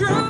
Words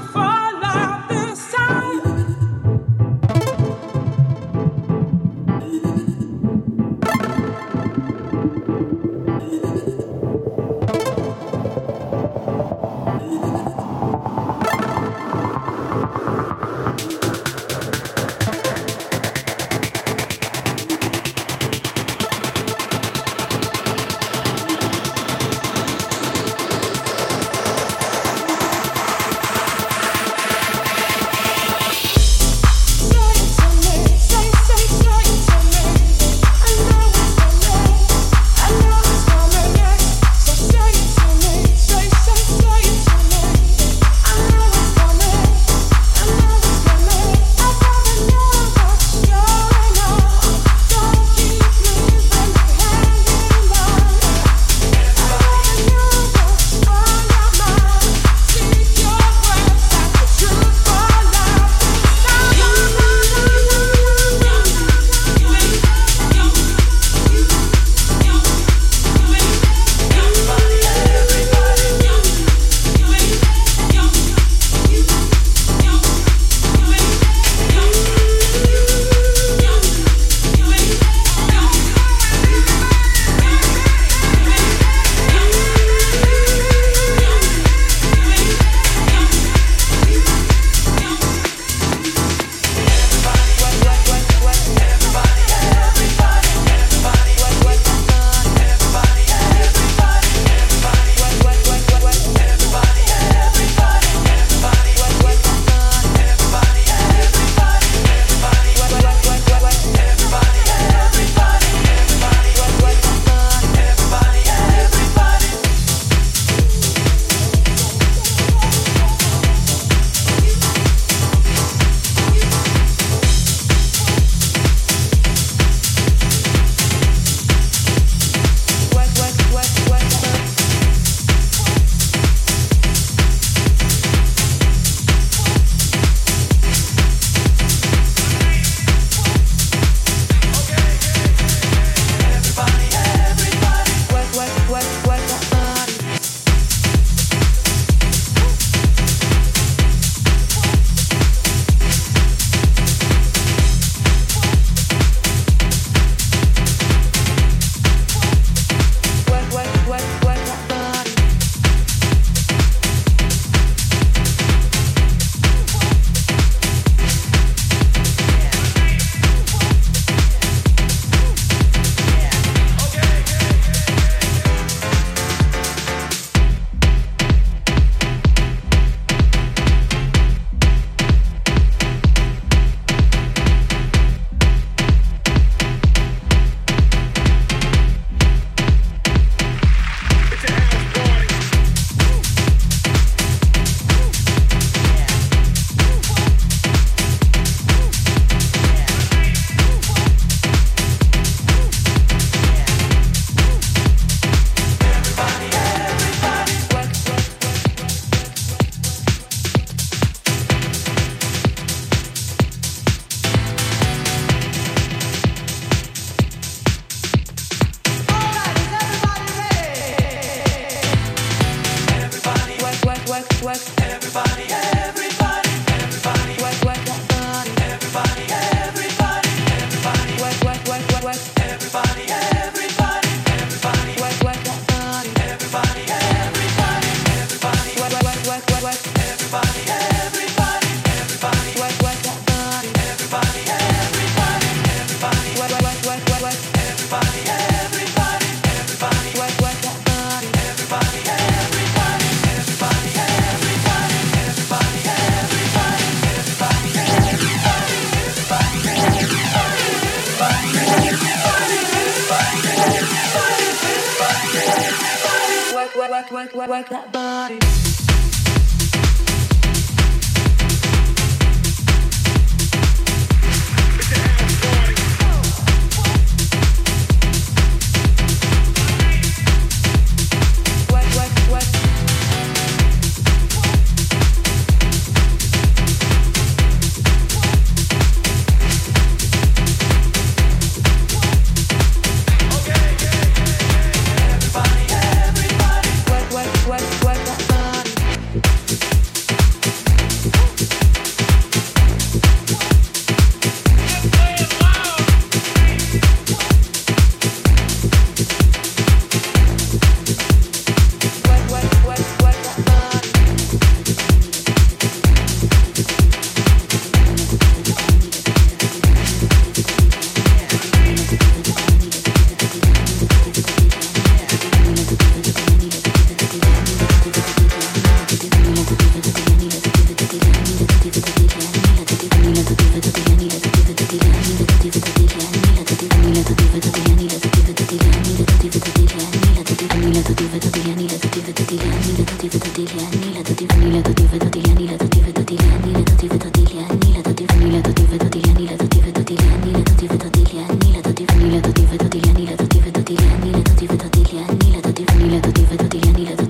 Nila la Dadila Nila Dativa Dadila Nila Dativa Dadila Nila Dativa Nila Dativa Dadila Nila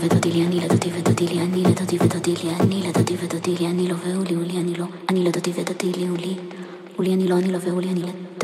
ודודי לי, אני לא לדודי ודודי לי, אני לא לדודי ודודי לי, אני לא לדודי ודודי לי, אני לו והוא לי, הוא לי, אני לו, אני לדודי ודודי לי, הוא לי, הוא לי, אני לו, אני לו והוא לי, אני לדודי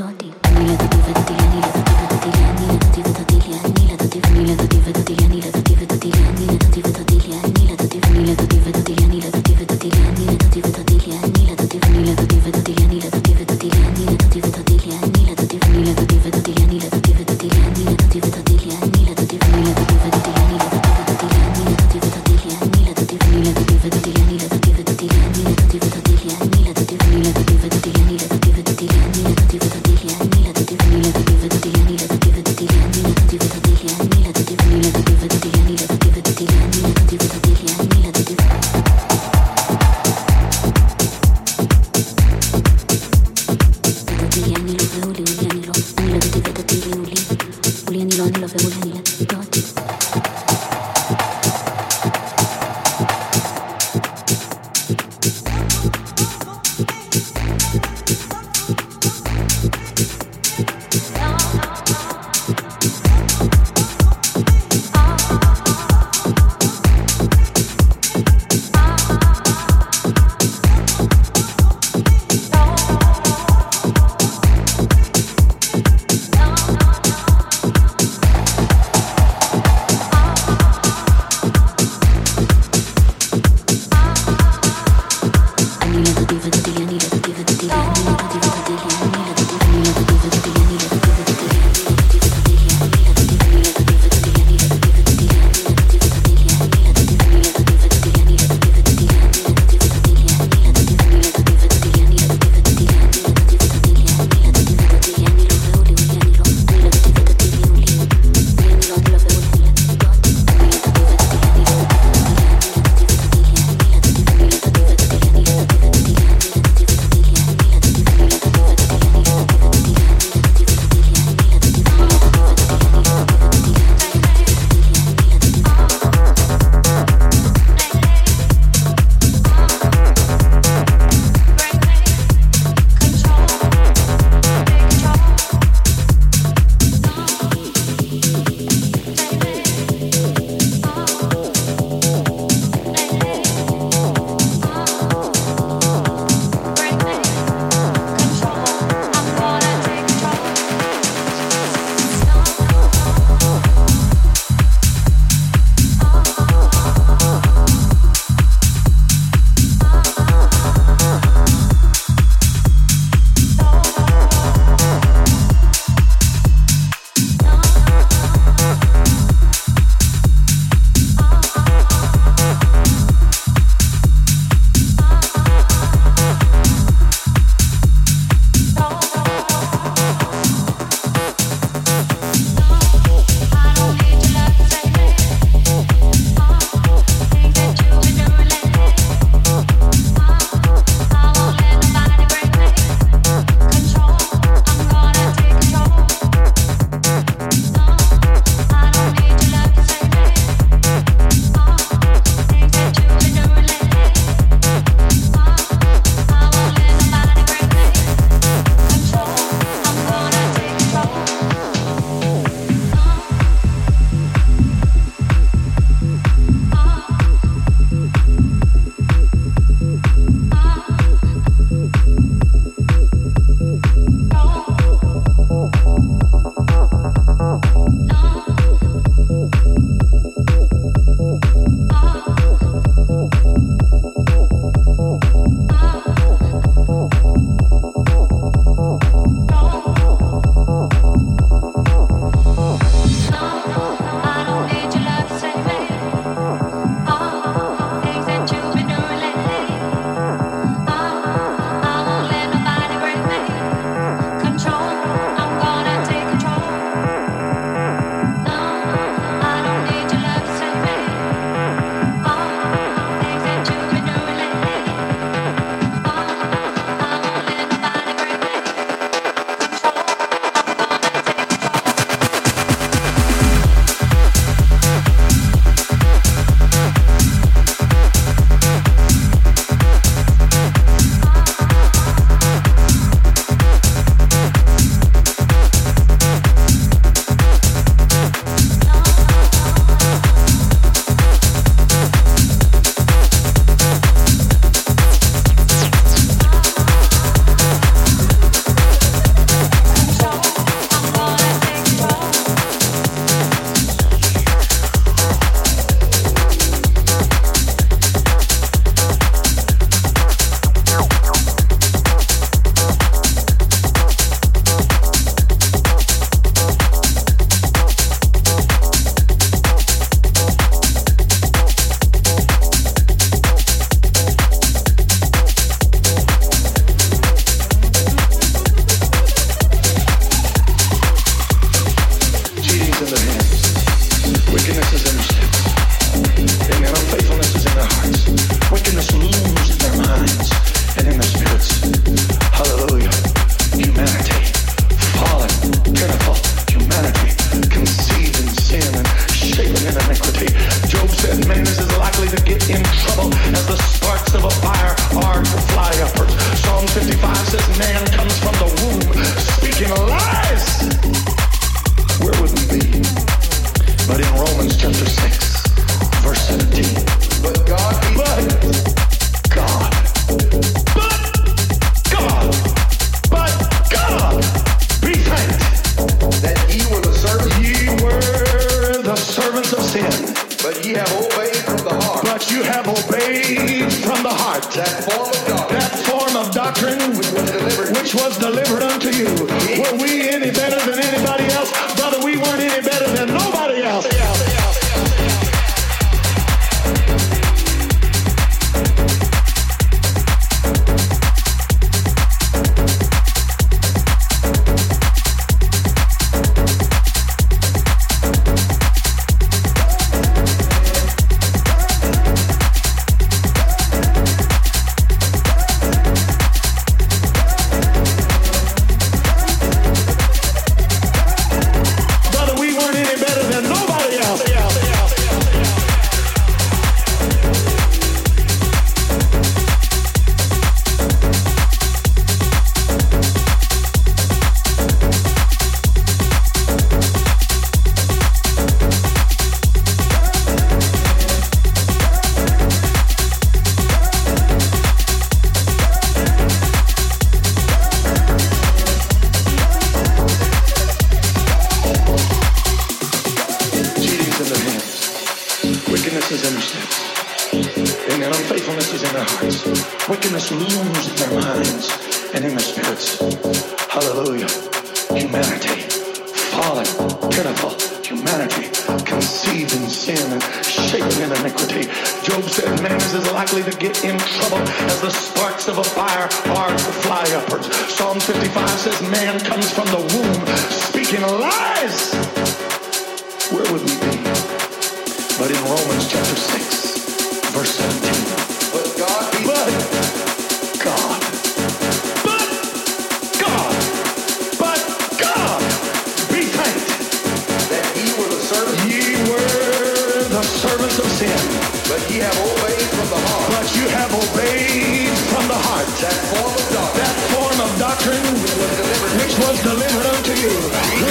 delivered unto you.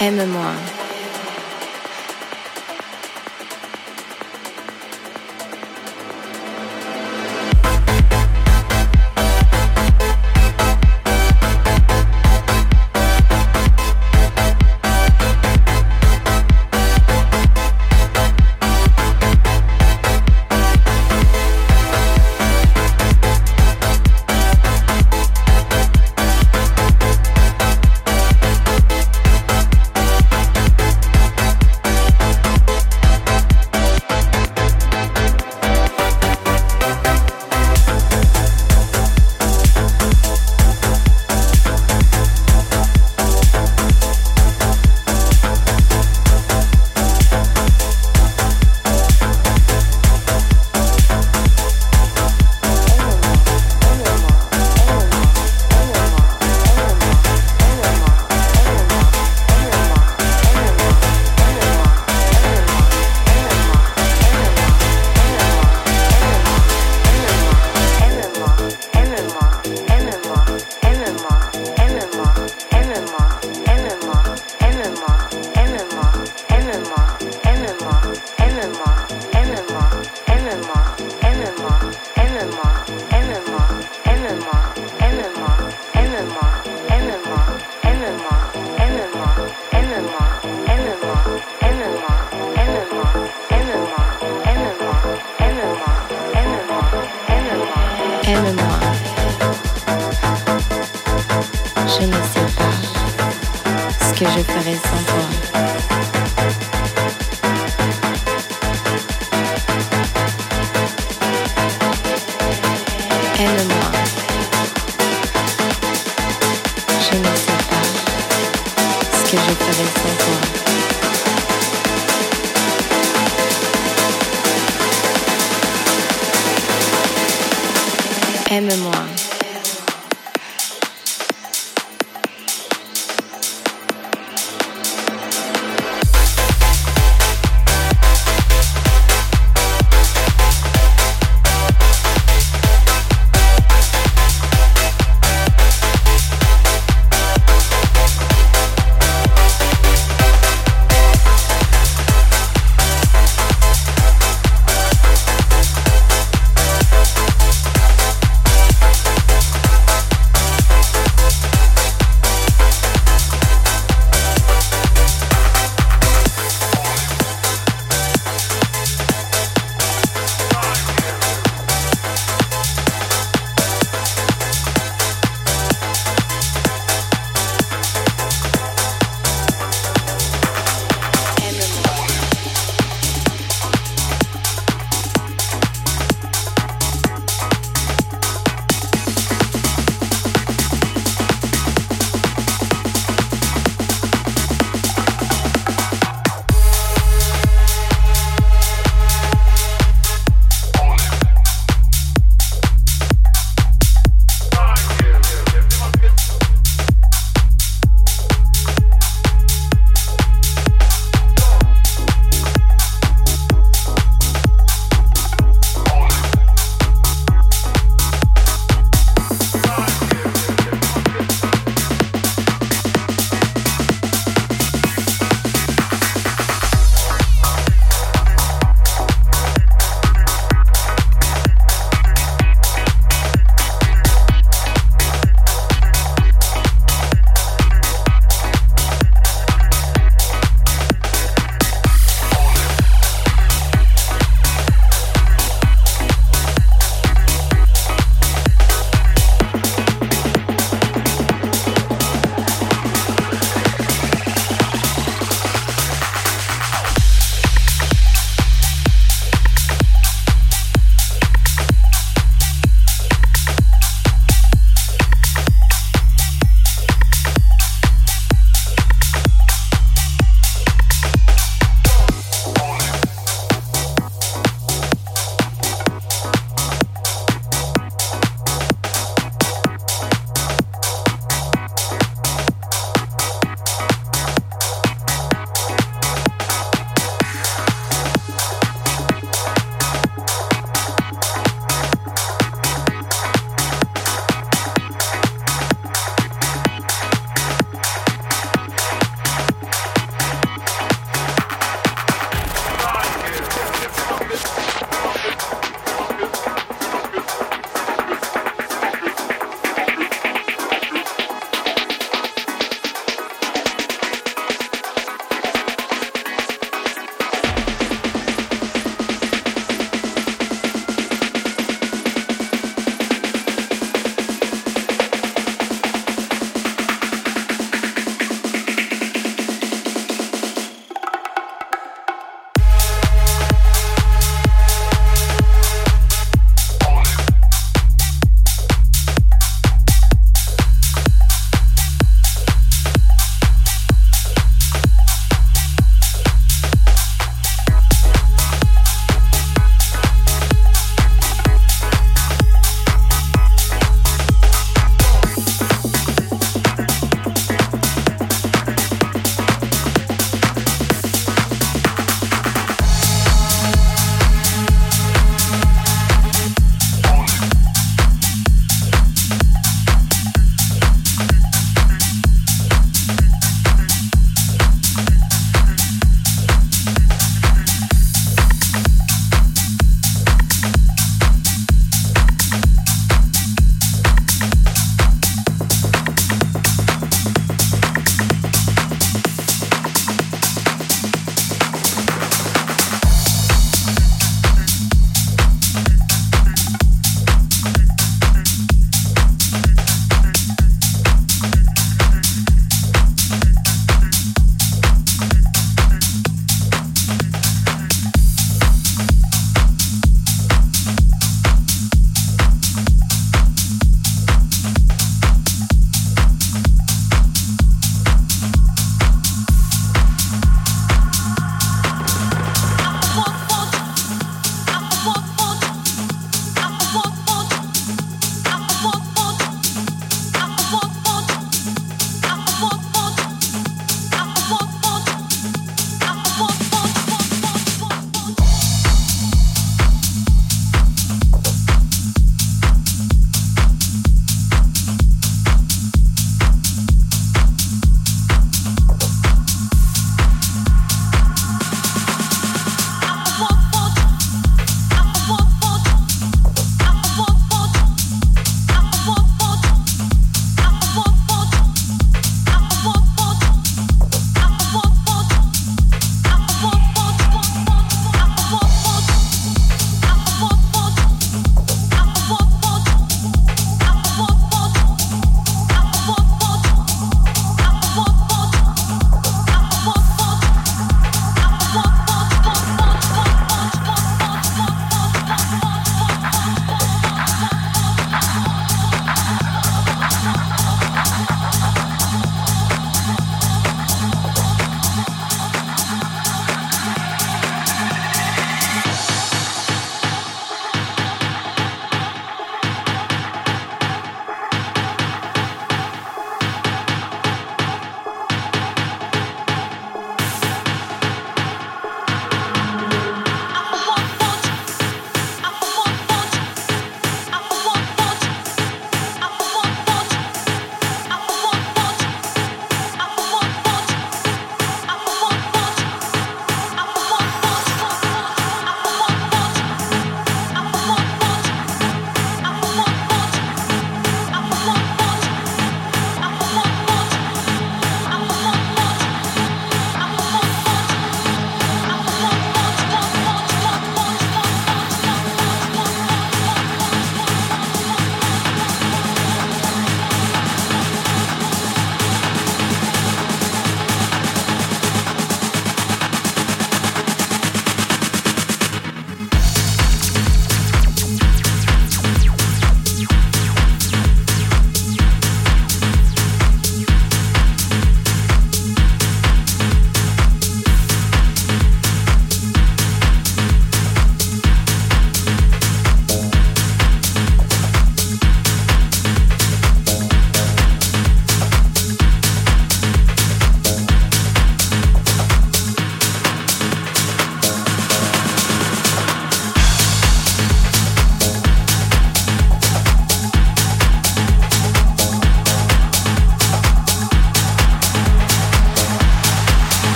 Aime-moi.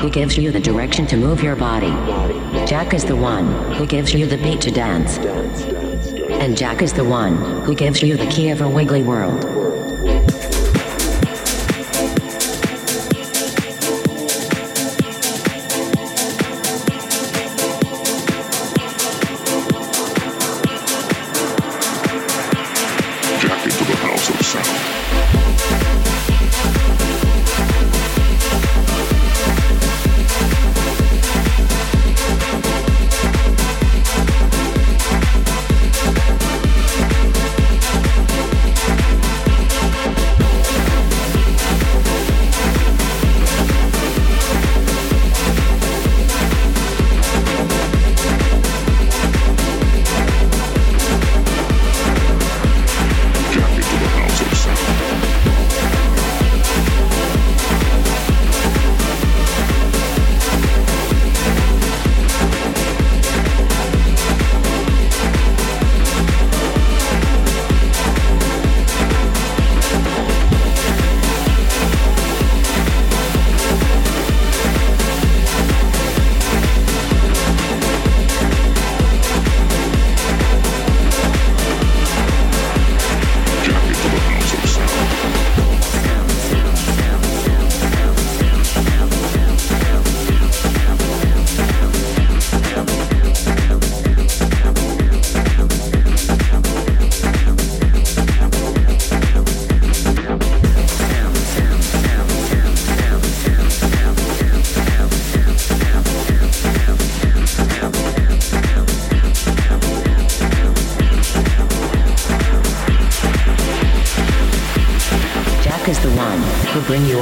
Who gives you the direction to move your body. Jack is the one who gives you the beat to dance. And Jack is the one who gives you the key of a wiggly world.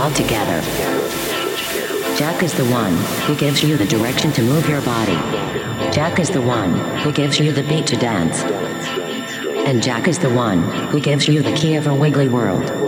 All together. Jack is the one who gives you the direction to move your body. Jack is the one who gives you the beat to dance. And Jack is the one who gives you the key of a wiggly world.